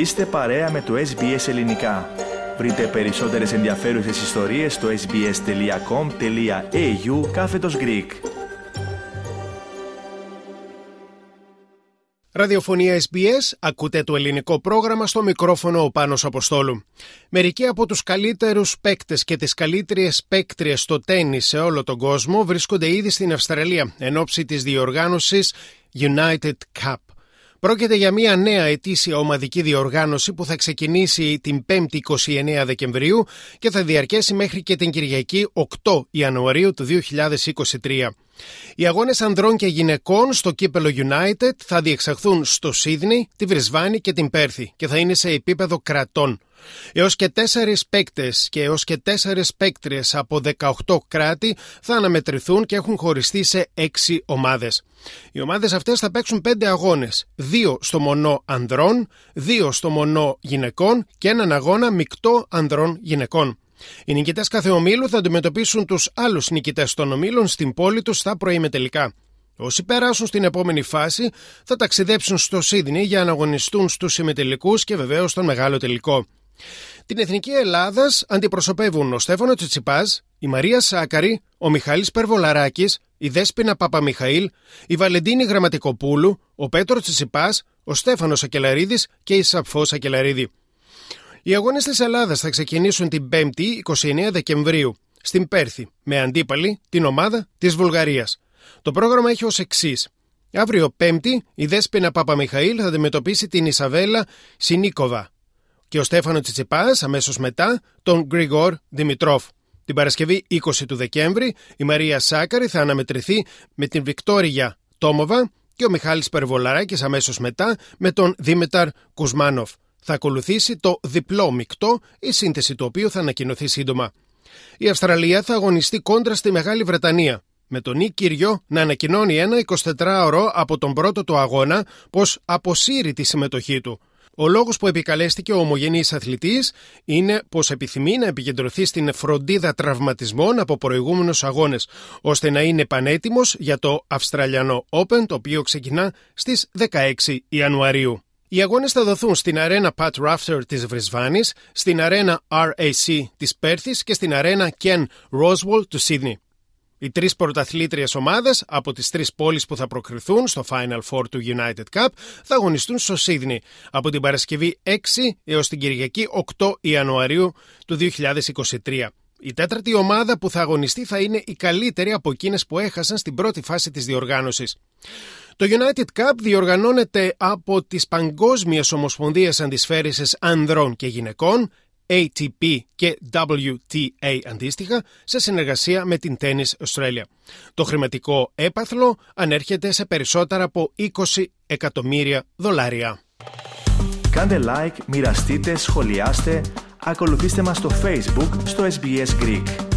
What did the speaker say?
Είστε παρέα με το SBS Ελληνικά. Βρείτε περισσότερες ενδιαφέρουσες ιστορίες στο sbs.com.au κάθετος Greek. Ραδιοφωνία SBS, ακούτε το ελληνικό πρόγραμμα στο μικρόφωνο ο Πάνος Αποστόλου. Μερικοί από τους καλύτερους παίκτες και τις καλύτερες παίκτριες στο τέννις σε όλο τον κόσμο βρίσκονται ήδη στην Αυστραλία εν ώψη της διοργάνωσης United Cup. Πρόκειται για μια νέα ετήσια ομαδική διοργάνωση που θα ξεκινήσει την 5η 29 Δεκεμβρίου και θα διαρκέσει μέχρι και την Κυριακή 8 Ιανουαρίου του 2023. Οι αγώνες ανδρών και γυναικών στο κύπελο United θα διεξαχθούν στο Σίδνey, τη Βρισβάνη και την Πέρθη και θα είναι σε επίπεδο κρατών. Έως και τέσσερις παίκτες και έως και τέσσερις παίκτριες από 18 κράτη θα αναμετρηθούν και έχουν χωριστεί σε 6 ομάδες. Οι ομάδες αυτές θα παίξουν 5 αγώνες, 2 στο μονό ανδρών, 2 στο μονό γυναικών και έναν αγώνα μεικτό ανδρών γυναικών. Οι νικητές κάθε ομίλου θα αντιμετωπίσουν τους άλλους νικητές των ομίλων στην πόλη τους στα προημετελικά. Όσοι περάσουν στην επόμενη φάση θα ταξιδέψουν στο Σίδνey για να αγωνιστούν στους ημιτελικούς και βεβαίως στον μεγάλο τελικό. Την εθνική Ελλάδα αντιπροσωπεύουν ο Στέφανο Τσιτσιπάς, η Μαρία Σάκαρη, ο Μιχάλης Περβολαράκης, η Δέσπινα Παπαμιχαήλ, η Βαλεντίνη Γραμματικοπούλου, ο Πέτρος Τσιτσιπάς, ο Στέφανος Ακελαρίδης και η Σαφώ Ακελαρίδη. Οι αγώνες της Ελλάδας θα ξεκινήσουν την 5η 29 Δεκεμβρίου στην Πέρθη με αντίπαλη την ομάδα της Βουλγαρίας. Το πρόγραμμα έχει ως εξής. Αύριο 5η η Δέσπινα Παπαμιχαήλ θα αντιμετωπίσει την Ισαβέλα Σινίκοβα και ο Στέφανο Τσιτσιπάς αμέσως μετά τον Γκριγόρ Δημητρόφ. Την Παρασκευή 20 του Δεκέμβρη η Μαρία Σάκαρη θα αναμετρηθεί με την Βικτόρια Τόμοβα και ο Μιχάλης Περβολαράκης αμέσως μετά με τον Δήμεταρ Κουσμάνοφ. Θα ακολουθήσει το διπλό μεικτό, η σύνθεση του οποίου θα ανακοινωθεί σύντομα. Η Αυστραλία θα αγωνιστεί κόντρα στη Μεγάλη Βρετανία, με τον Νίκ Κυριό να ανακοινώνει ένα 24ωρο από τον πρώτο του αγώνα πως αποσύρει τη συμμετοχή του. Ο λόγος που επικαλέστηκε ο ομογενής αθλητής είναι πως επιθυμεί να επικεντρωθεί στην φροντίδα τραυματισμών από προηγούμενους αγώνες, ώστε να είναι πανέτοιμος για το Αυστραλιανό Open, το οποίο ξεκινά στις 16 Ιανουαρίου. Οι αγώνες θα δοθούν στην αρένα Pat Rafter της Βρισβάνης, στην αρένα RAC της Πέρθης και στην αρένα Ken Roswell του Σίδνη. Οι τρεις πρωταθλήτριες ομάδες από τις τρεις πόλεις που θα προκριθούν στο Final Four του United Cup θα αγωνιστούν στο Σίδνη από την Παρασκευή 6 έως την Κυριακή 8 Ιανουαρίου του 2023. Η τέταρτη ομάδα που θα αγωνιστεί θα είναι η καλύτερη από εκείνες που έχασαν στην πρώτη φάση της διοργάνωσης. Το United Cup διοργανώνεται από τις Παγκόσμιες Ομοσπονδίες Αντισφαίρησης Ανδρών και Γυναικών, ATP και WTA αντίστοιχα, σε συνεργασία με την Tennis Australia. Το χρηματικό έπαθλο ανέρχεται σε περισσότερα από 20 εκατομμύρια δολάρια. Κάντε like, μοιραστείτε, σχολιάστε, ακολουθήστε μας στο Facebook στο SBS Greek.